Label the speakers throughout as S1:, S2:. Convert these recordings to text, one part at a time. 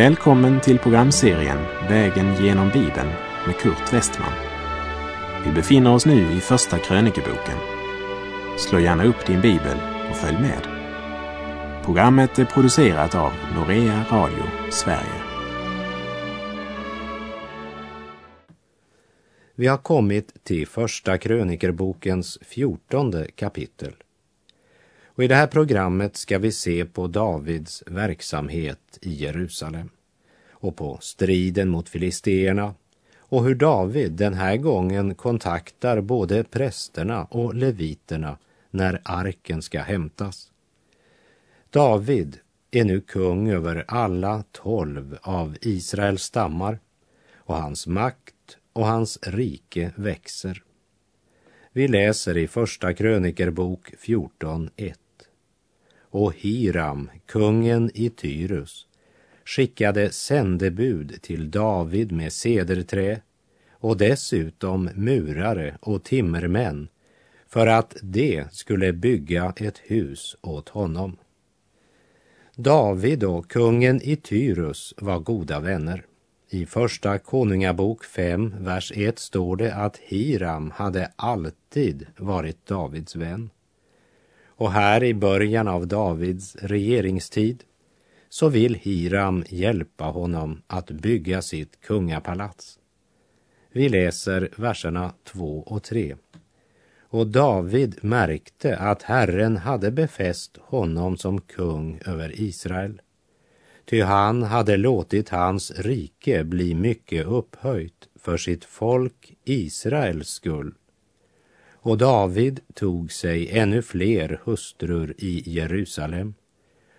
S1: Välkommen till programserien Vägen genom Bibeln med Kurt Westman. Vi befinner oss nu i Första krönikeboken. Slå gärna upp din bibel och följ med. Programmet är producerat av Norea Radio Sverige.
S2: Vi har kommit till Första krönikerbokens fjortonde kapitel. Och I det här programmet ska vi se på Davids verksamhet i Jerusalem och på striden mot filisteerna och hur David den här gången kontaktar både prästerna och leviterna när arken ska hämtas. David är nu kung över alla tolv av Israels stammar och hans makt och hans rike växer. Vi läser i Första krönikerbok 14.1. Och Hiram, kungen i Tyrus, skickade sändebud till David med cederträ och dessutom murare och timmermän för att de skulle bygga ett hus åt honom. David och kungen i Tyrus var goda vänner. I Första Konungabok 5, vers 1 står det att Hiram hade alltid varit Davids vän. Och här i början av Davids regeringstid så vill Hiram hjälpa honom att bygga sitt kungapalats. Vi läser verserna 2 och 3. Och David märkte att Herren hade befäst honom som kung över Israel. Ty han hade låtit hans rike bli mycket upphöjt för sitt folk Israels skull. Och David tog sig ännu fler hustrur i Jerusalem.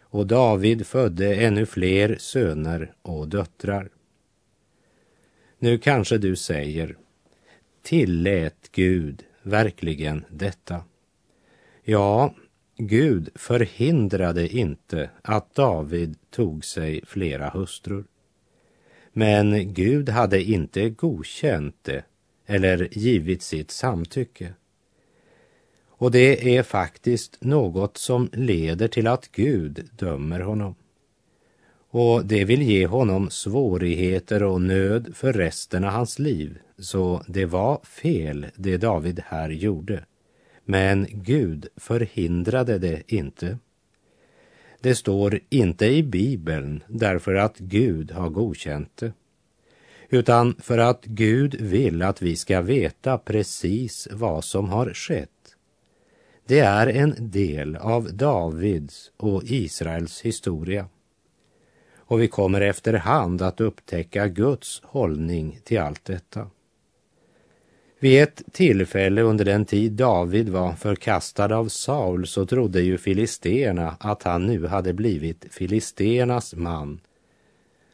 S2: Och David födde ännu fler söner och döttrar. Nu kanske du säger, tillät Gud verkligen detta? Ja, Gud förhindrade inte att David tog sig flera hustrur. Men Gud hade inte godkänt det eller givit sitt samtycke. Och det är faktiskt något som leder till att Gud dömer honom. Och det vill ge honom svårigheter och nöd för resten av hans liv. Så det var fel det David här gjorde. Men Gud förhindrade det inte. Det står inte i Bibeln därför att Gud har godkänt det utan för att Gud vill att vi ska veta precis vad som har skett. Det är en del av Davids och Israels historia. Och vi kommer efterhand att upptäcka Guds hållning till allt detta. Vid ett tillfälle under den tid David var förkastad av Saul så trodde ju filisterna att han nu hade blivit filisternas man,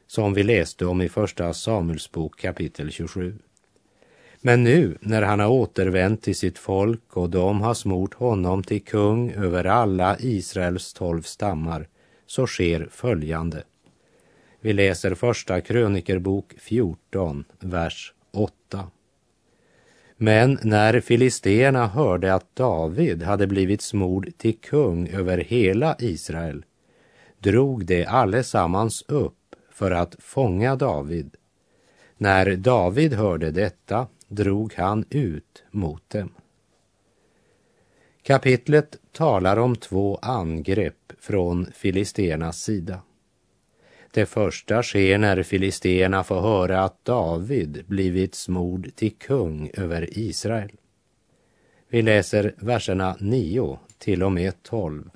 S2: som vi läste om i Första Samuelsbok kapitel 27. Men nu när han har återvänt till sitt folk och de har smort honom till kung över alla Israels tolv stammar så sker följande. Vi läser Första krönikerbok 14, vers 8. Men när filisterna hörde att David hade blivit smord till kung över hela Israel drog de allesammans upp för att fånga David. När David hörde detta drog han ut mot dem. Kapitlet talar om två angrepp från filisternas sida. Det första sker när filisterna får höra att David blivit smord till kung över Israel. Vi läser verserna 9 till och med 12.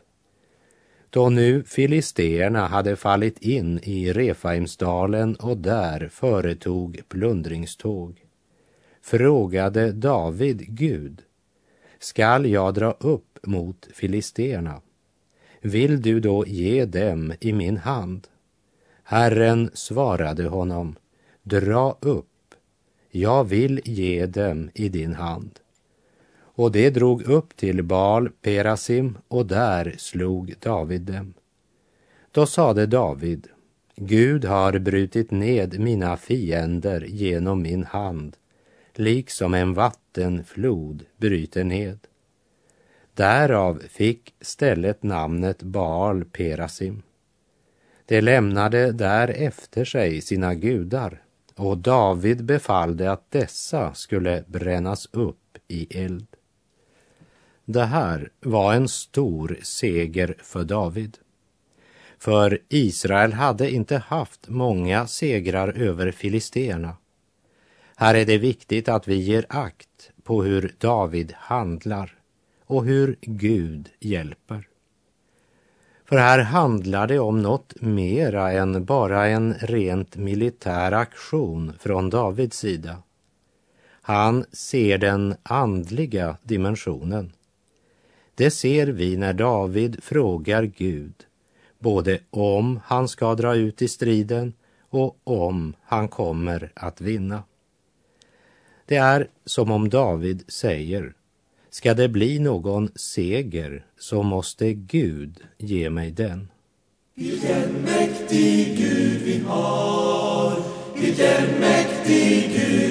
S2: Då nu filisterna hade fallit in i Refaimsdalen och där företog plundringståg frågade David Gud, skall jag dra upp mot filisterna? Vill du då ge dem i min hand? Herren svarade honom, dra upp, jag vill ge dem i din hand. Och det drog upp till Baal Perasim och där slog David dem. Då sade David, Gud har brutit ned mina fiender genom min hand, liksom en vattenflod bryter ned. Därav fick stället namnet Baal Perasim. De lämnade där efter sig sina gudar och David befallde att dessa skulle brännas upp i eld. Det här var en stor seger för David. För Israel hade inte haft många segrar över filisterna. Här är det viktigt att vi ger akt på hur David handlar och hur Gud hjälper. För här handlar det om något mera än bara en rent militär aktion från Davids sida. Han ser den andliga dimensionen. Det ser vi när David frågar Gud både om han ska dra ut i striden och om han kommer att vinna. Det är som om David säger, ska det bli någon seger så måste Gud ge mig den.
S3: Vilken mäktig Gud vi har, vilken mäktig Gud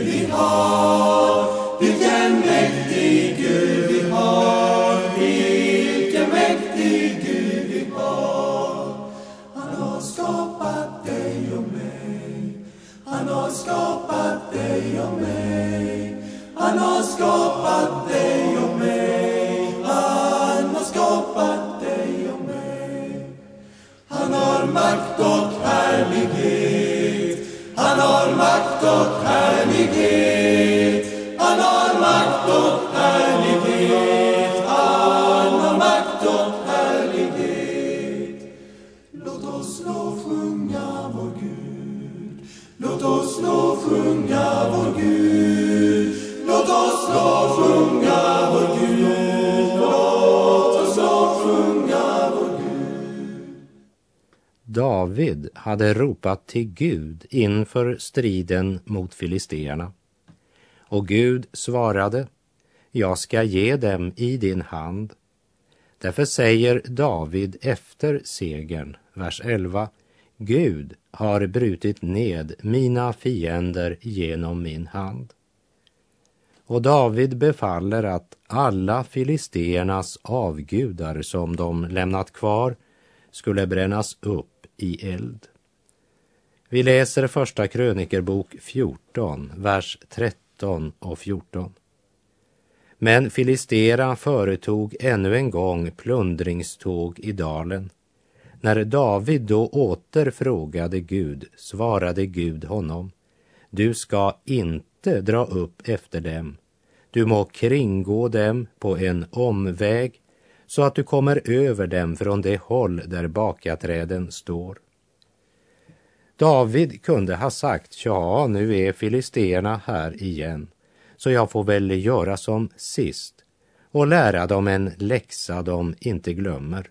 S2: David hade ropat till Gud inför striden mot filisteerna. Och Gud svarade, jag ska ge dem i din hand. Därför säger David efter segern, vers 11, Gud har brutit ned mina fiender genom min hand. Och David befaller att alla filisteernas avgudar som de lämnat kvar skulle brännas upp i eld. Vi läser första krönikerbok 14, vers 13 och 14. Men Filistera företog ännu en gång plundringståg i dalen. När David då åter frågade Gud svarade Gud honom, du ska inte dra upp efter dem. Du må kringgå dem på en omväg så att du kommer över dem från det håll där bakaträden står. David kunde ha sagt, ja, nu är filisterna här igen, så jag får väl göra som sist och lära dem en läxa de inte glömmer.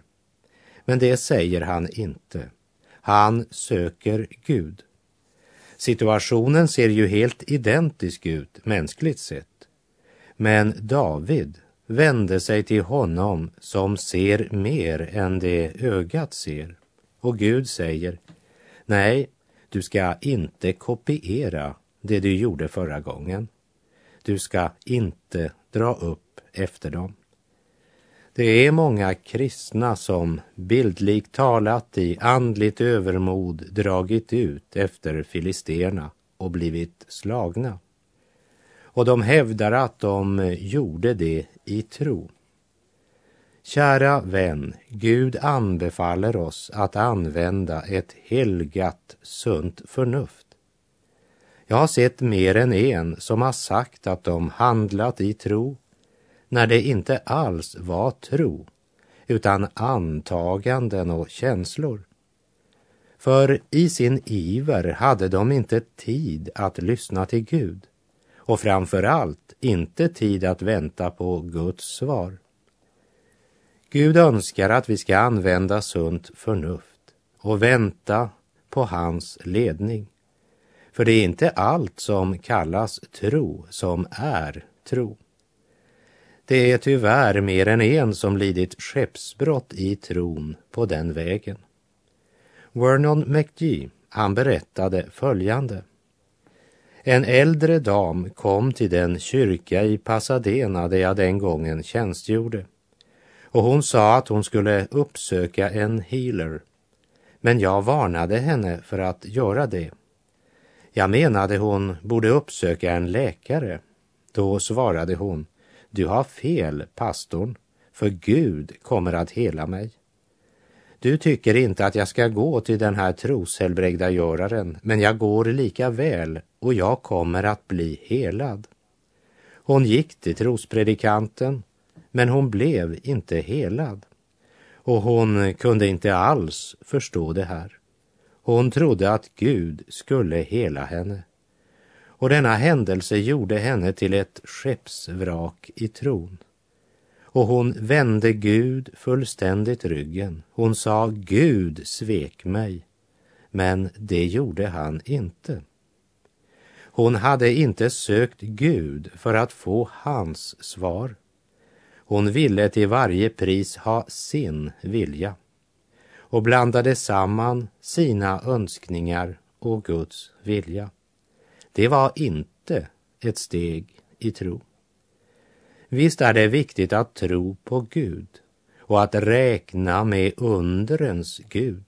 S2: Men det säger han inte. Han söker Gud. Situationen ser ju helt identisk ut mänskligt sett. Men David vände sig till honom som ser mer än det ögat ser. Och Gud säger, nej, du ska inte kopiera det du gjorde förra gången. Du ska inte dra upp efter dem. Det är många kristna som bildligt talat i andligt övermod dragit ut efter filisterna och blivit slagna. Och de hävdar att de gjorde det i tro. Kära vän, Gud anbefaller oss att använda ett helgat, sunt förnuft. Jag har sett mer än en som har sagt att de handlat i tro när det inte alls var tro utan antaganden och känslor. För i sin iver hade de inte tid att lyssna till Gud och framför allt inte tid att vänta på Guds svar. Gud önskar att vi ska använda sunt förnuft och vänta på hans ledning. För det är inte allt som kallas tro som är tro. Det är tyvärr mer än en som lidit skeppsbrott i tron på den vägen. Vernon McGee, han berättade följande. En äldre dam kom till den kyrka i Pasadena där jag den gången tjänstgjorde och hon sa att hon skulle uppsöka en healer. Men jag varnade henne för att göra det. Jag menade hon borde uppsöka en läkare. Då svarade hon, du har fel, pastorn, för Gud kommer att hela mig. Du tycker inte att jag ska gå till den här troshelbrägdagöraren, men jag går lika väl och jag kommer att bli helad. Hon gick till trospredikanten, men hon blev inte helad. Och hon kunde inte alls förstå det här. Hon trodde att Gud skulle hela henne. Och denna händelse gjorde henne till ett skeppsvrak i tron. Och hon vände Gud fullständigt ryggen. Hon sa Gud svek mig. Men det gjorde han inte. Hon hade inte sökt Gud för att få hans svar. Hon ville till varje pris ha sin vilja och blandade samman sina önskningar och Guds vilja. Det var inte ett steg i tro. Visst är det viktigt att tro på Gud och att räkna med undrens Gud.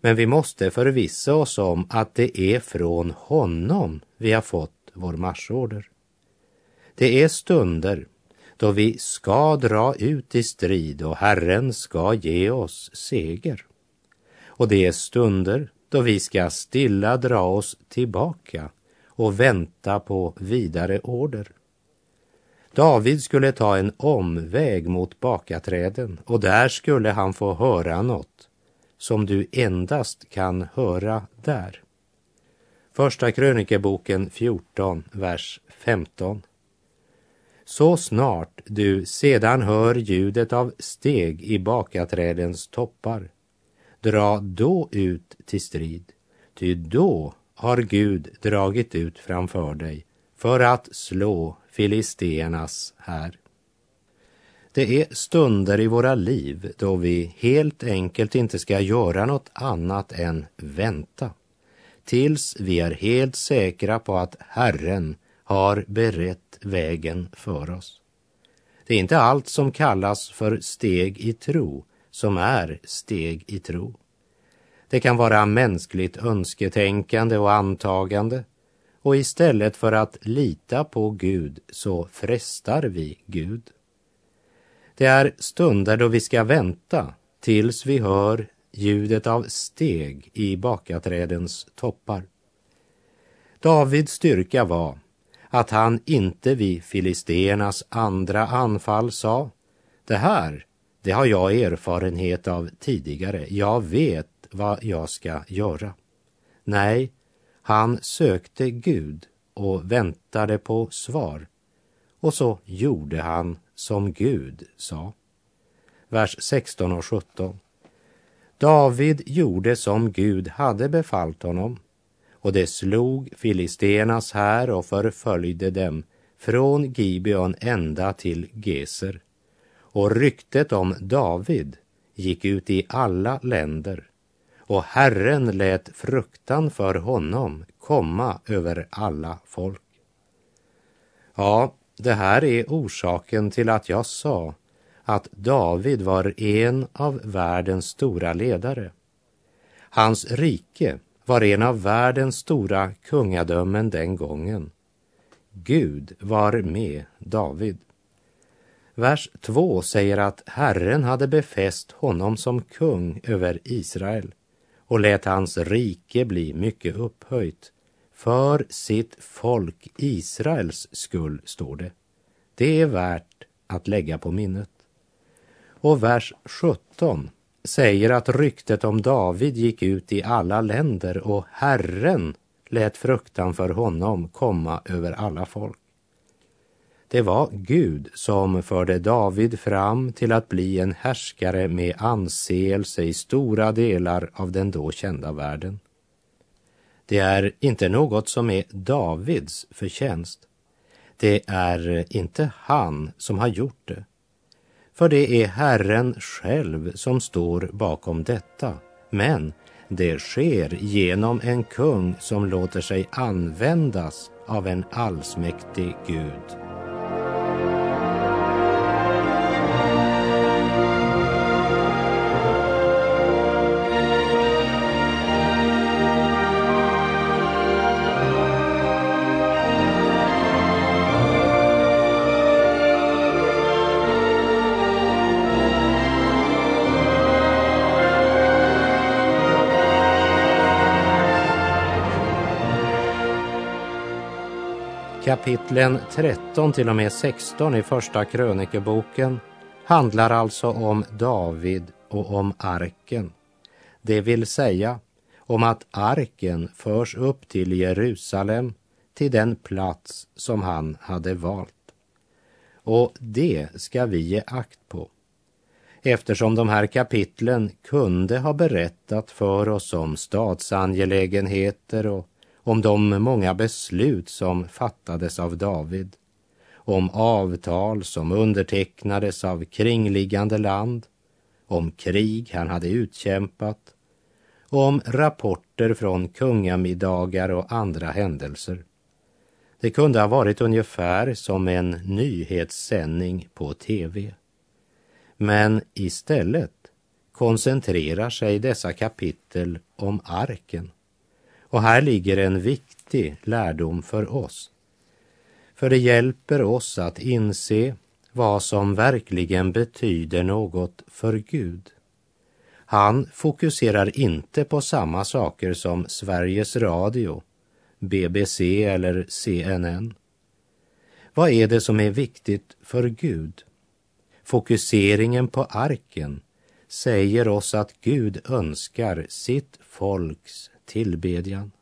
S2: Men vi måste förvissa oss om att det är från honom vi har fått vår marschorder. Det är stunder då vi ska dra ut i strid och Herren ska ge oss seger. Och det är stunder då vi ska stilla dra oss tillbaka och vänta på vidare order. David skulle ta en omväg mot bakaträden och där skulle han få höra något som du endast kan höra där. Första krönikeboken 14, vers 15. Så snart du sedan hör ljudet av steg i bakaträdens toppar, dra då ut till strid, ty då har Gud dragit ut framför dig för att slå filisteernas här. Det är stunder i våra liv då vi helt enkelt inte ska göra något annat än vänta tills vi är helt säkra på att Herren har berett vägen för oss. Det är inte allt som kallas för steg i tro som är steg i tro. Det kan vara mänskligt önsketänkande och antagande och istället för att lita på Gud så frestar vi Gud. Det är stunder då vi ska vänta tills vi hör ljudet av steg i bakaträdens toppar. Davids styrka var att han inte vid filisteernas andra anfall sa det här, det har jag erfarenhet av tidigare. Jag vet vad jag ska göra. Nej, han sökte Gud och väntade på svar. Och så gjorde han som Gud sa. Vers 16 och 17. David gjorde som Gud hade befallt honom och det slog filisternas här och förföljde dem från Gibeon ända till Geser. Och ryktet om David gick ut i alla länder och Herren lät fruktan för honom komma över alla folk. Ja, det här är orsaken till att jag sa att David var en av världens stora ledare. Hans rike var en av världens stora kungadömen den gången. Gud var med David. Vers 2 säger att Herren hade befäst honom som kung över Israel och lät hans rike bli mycket upphöjt. För sitt folk Israels skull, står det. Det är värt att lägga på minnet. Och vers 17 säger att ryktet om David gick ut i alla länder och Herren lät fruktan för honom komma över alla folk. Det var Gud som förde David fram till att bli en härskare med anseelse i stora delar av den då kända världen. Det är inte något som är Davids förtjänst. Det är inte han som har gjort det, för det är Herren själv som står bakom detta. Men det sker genom en kung som låter sig användas av en allsmäktig Gud. Kapitlen 13 till och med 16 i Första krönikeboken handlar alltså om David och om arken. Det vill säga om att arken förs upp till Jerusalem, till den plats som han hade valt. Och det ska vi ge akt på eftersom de här kapitlen kunde ha berättat för oss om statsangelägenheter och om de många beslut som fattades av David, om avtal som undertecknades av kringliggande land, om krig han hade utkämpat, och om rapporter från kungamiddagar och andra händelser. Det kunde ha varit ungefär som en nyhetssändning på tv. Men istället koncentrerar sig dessa kapitel om arken. Och här ligger en viktig lärdom för oss. För det hjälper oss att inse vad som verkligen betyder något för Gud. Han fokuserar inte på samma saker som Sveriges Radio, BBC eller CNN. Vad är det som är viktigt för Gud? Fokuseringen på arken säger oss att Gud önskar sitt folks tillbedjan.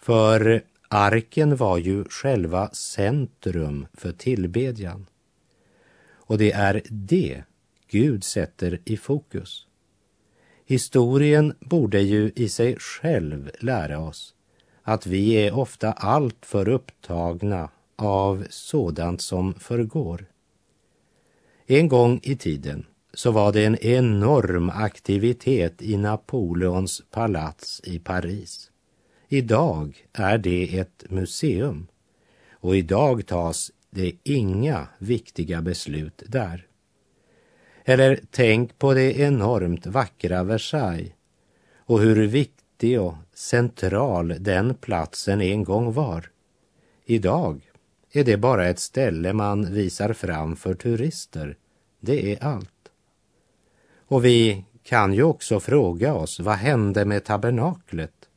S2: För arken var ju själva centrum för tillbedjan. Och det är det Gud sätter i fokus. Historien borde ju i sig själv lära oss att vi är ofta alltför upptagna av sådant som förgår. En gång i tiden så var det en enorm aktivitet i Napoleons palats i Paris. Idag är det ett museum och idag tas det inga viktiga beslut där. Eller tänk på det enormt vackra Versailles och hur viktig och central den platsen en gång var. Idag är det bara ett ställe man visar fram för turister. Det är allt. Och vi kan ju också fråga oss, vad hände med tabernaklet?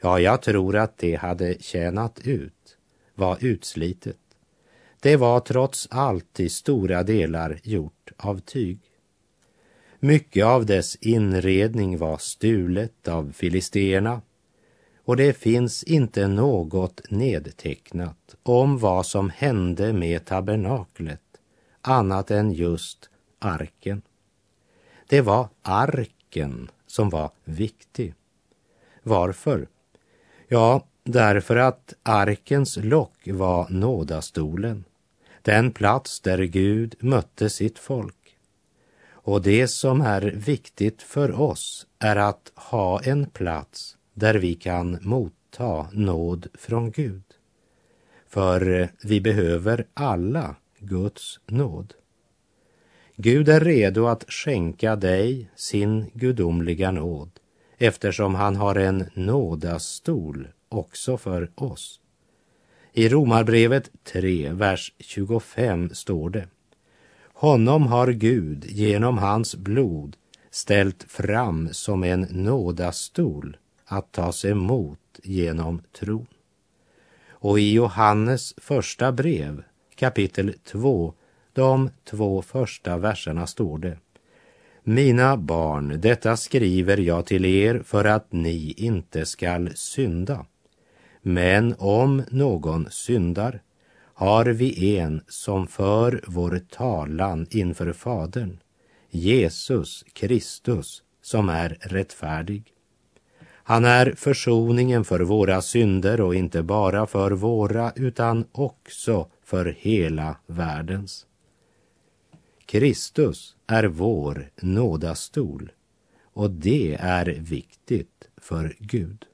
S2: Ja, jag tror att det hade tjänat ut, var utslitet. Det var trots allt i stora delar gjort av tyg. Mycket av dess inredning var stulet av filisterna och det finns inte något nedtecknat om vad som hände med tabernaklet annat än just arken. Det var arken som var viktig. Varför? Ja, därför att arkens lock var nådastolen, den plats där Gud mötte sitt folk. Och det som är viktigt för oss är att ha en plats där vi kan motta nåd från Gud. För vi behöver alla Guds nåd. Gud är redo att skänka dig sin gudomliga nåd eftersom han har en nådastol också för oss. I Romarbrevet 3, vers 25 står det Honom har Gud genom hans blod ställt fram som en nådastol att tas emot genom tron. Och i Johannes första brev, kapitel 2, de två första verserna står det Mina barn, detta skriver jag till er för att ni inte skall synda. Men om någon syndar har vi en som för vår talan inför Fadern, Jesus Kristus, som är rättfärdig. Han är försoningen för våra synder och inte bara för våra utan också för hela världens. Kristus är vår nådastol och det är viktigt för Gud.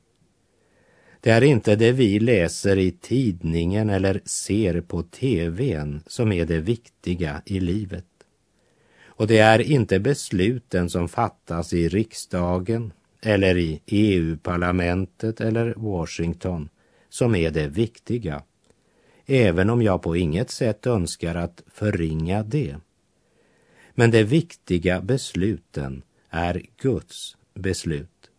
S2: Det är inte det vi läser i tidningen eller ser på tvn som är det viktiga i livet. Och det är inte besluten som fattas i riksdagen eller i EU-parlamentet eller Washington som är det viktiga. Även om jag på inget sätt önskar att förringa det. Men de viktiga besluten är Guds beslut.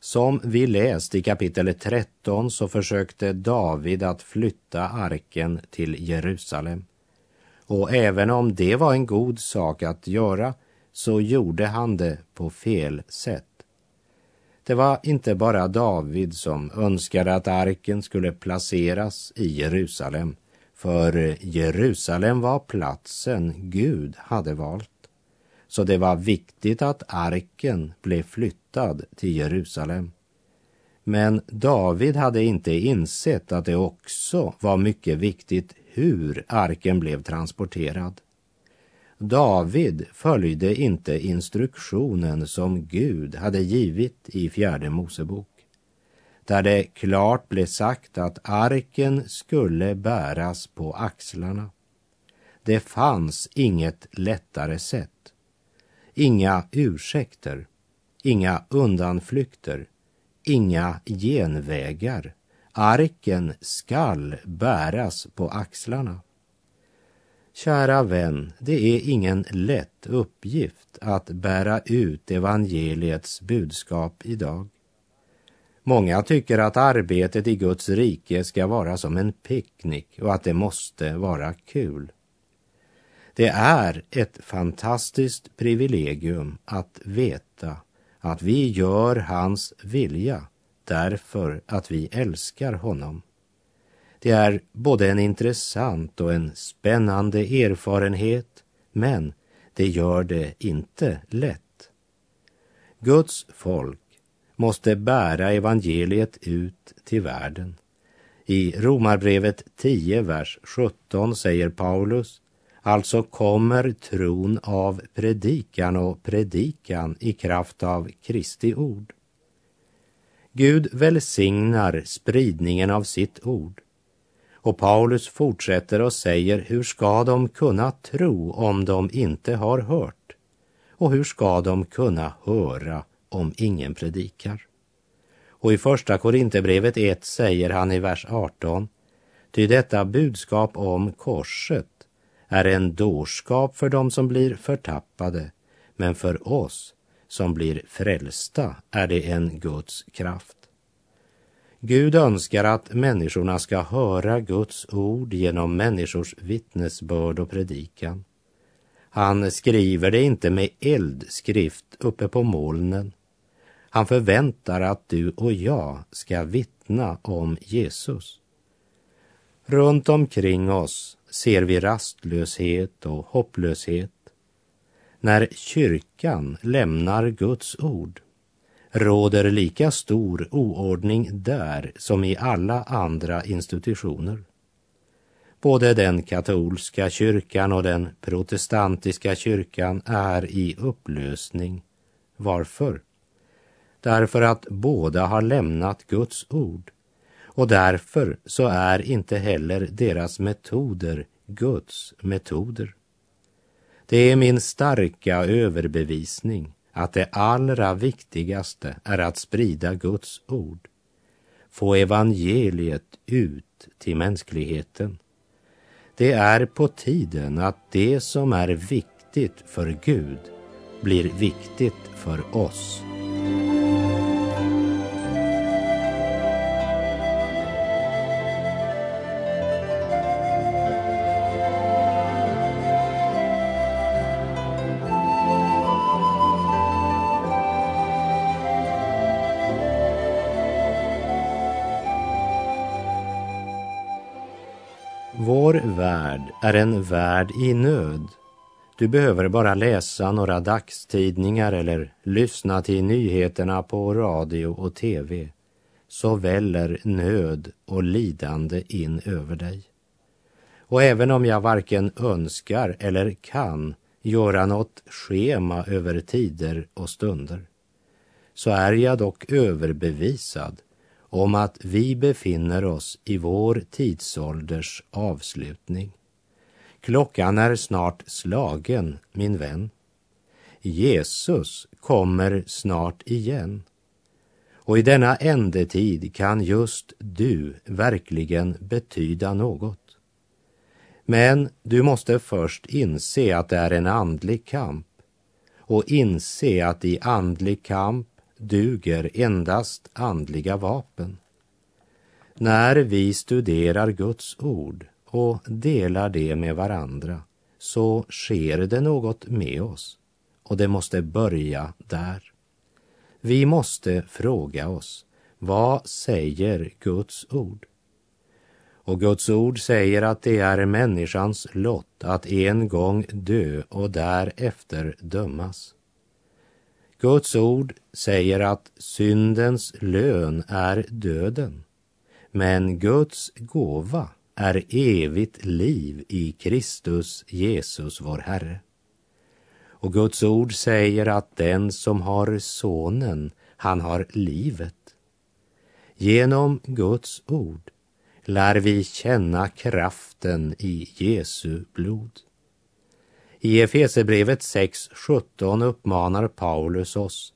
S2: Som vi läst i kapitel 13 så försökte David att flytta arken till Jerusalem. Och även om det var en god sak att göra så gjorde han det på fel sätt. Det var inte bara David som önskade att arken skulle placeras i Jerusalem, för Jerusalem var platsen Gud hade valt. Så det var viktigt att arken blev flyttad till Jerusalem. Men David hade inte insett att det också var mycket viktigt hur arken blev transporterad. David följde inte instruktionen som Gud hade givit i fjärde Mosebok där det klart blev sagt att arken skulle bäras på axlarna. Det fanns inget lättare sätt. Inga ursäkter, inga undanflykter, inga genvägar. Arken skall bäras på axlarna. Kära vän, det är ingen lätt uppgift att bära ut evangeliets budskap idag. Många tycker att arbetet i Guds rike ska vara som en picknick och att det måste vara kul. Det är ett fantastiskt privilegium att veta att vi gör hans vilja därför att vi älskar honom. Det är både en intressant och en spännande erfarenhet, men det gör det inte lätt. Guds folk måste bära evangeliet ut till världen. I Romarbrevet 10, vers 17 säger Paulus Alltså kommer tron av predikan och predikan i kraft av Kristi ord. Gud välsignar spridningen av sitt ord. Och Paulus fortsätter och säger, hur ska de kunna tro om de inte har hört? Och hur ska de kunna höra om ingen predikar? Och i första Korinthierbrevet 1 säger han i vers 18, ty detta budskap om korset är en dårskap för dem som blir förtappade, men för oss som blir frälsta är det en Guds kraft. Gud önskar att människorna ska höra Guds ord genom människors vittnesbörd och predikan. Han skriver det inte med eldskrift uppe på molnen. Han förväntar att du och jag ska vittna om Jesus. Runt omkring oss ser vi rastlöshet och hopplöshet. När kyrkan lämnar Guds ord råder lika stor oordning där som i alla andra institutioner. Både den katolska kyrkan och den protestantiska kyrkan är i upplösning. Varför? Därför att båda har lämnat Guds ord och därför så är inte heller deras metoder Guds metoder. Det är min starka överbevisning att det allra viktigaste är att sprida Guds ord, få evangeliet ut till mänskligheten. Det är på tiden att det som är viktigt för Gud blir viktigt för oss. Värld är en värld i nöd. Du behöver bara läsa några dagstidningar eller lyssna till nyheterna på radio och tv så väller nöd och lidande in över dig. Och även om jag varken önskar eller kan göra något schema över tider och stunder så är jag dock överbevisad om att vi befinner oss i vår tidsålders avslutning. Klockan är snart slagen, min vän. Jesus kommer snart igen. Och i denna ändetid kan just du verkligen betyda något. Men du måste först inse att det är en andlig kamp och inse att i andlig kamp duger endast andliga vapen. När vi studerar Guds ord och delar det med varandra så sker det något med oss och det måste börja där. Vi måste fråga oss, vad säger Guds ord? Och Guds ord säger att det är människans lott att en gång dö och därefter dömas. Guds ord säger att syndens lön är döden, men Guds gåva är evigt liv i Kristus Jesus vår Herre. Och Guds ord säger att den som har sonen, han har livet. Genom Guds ord lär vi känna kraften i Jesu blod. I Efesebrevet 6.17 uppmanar Paulus oss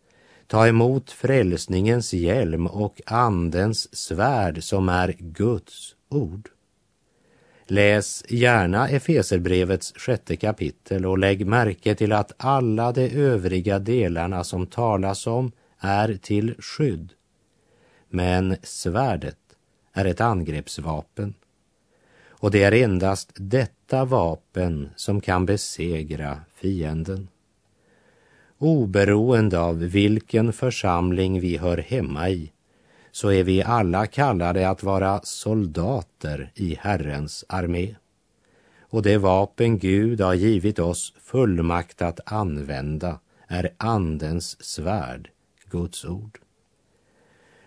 S2: ta emot frälsningens hjälm och Andens svärd som är Guds ord. Läs gärna Efeserbrevets sjätte kapitel och lägg märke till att alla de övriga delarna som talas om är till skydd. Men svärdet är ett angreppsvapen och det är endast detta vapen som kan besegra fienden. Oberoende av vilken församling vi hör hemma i så är vi alla kallade att vara soldater i Herrens armé. Och det vapen Gud har givit oss fullmakt att använda är Andens svärd, Guds ord.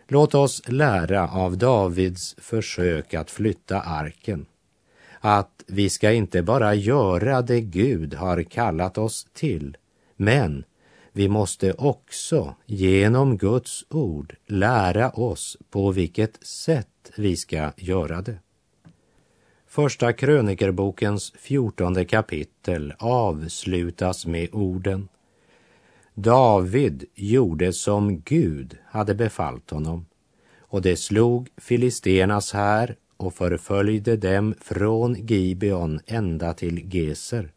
S2: Låt oss lära av Davids försök att flytta arken att vi ska inte bara göra det Gud har kallat oss till, men vi måste också genom Guds ord lära oss på vilket sätt vi ska göra det. Första krönikerbokens fjortonde kapitel avslutas med orden David gjorde som Gud hade befallt honom och det slog filisternas här och förföljde dem från Gibeon ända till Geser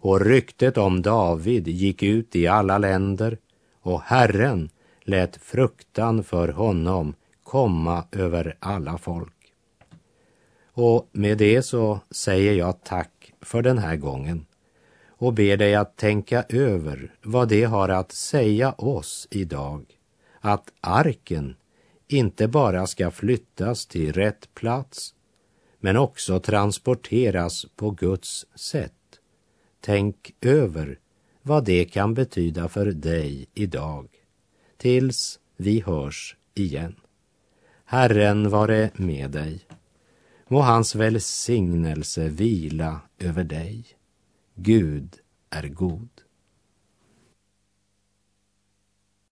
S2: och ryktet om David gick ut i alla länder och Herren lät fruktan för honom komma över alla folk. Och med det så säger jag tack för den här gången och ber dig att tänka över vad det har att säga oss idag. Att arken inte bara ska flyttas till rätt plats men också transporteras på Guds sätt Tänk över vad det kan betyda för dig idag. Tills vi hörs igen. Herren vare med dig. Må hans välsignelse vila över dig. Gud är god.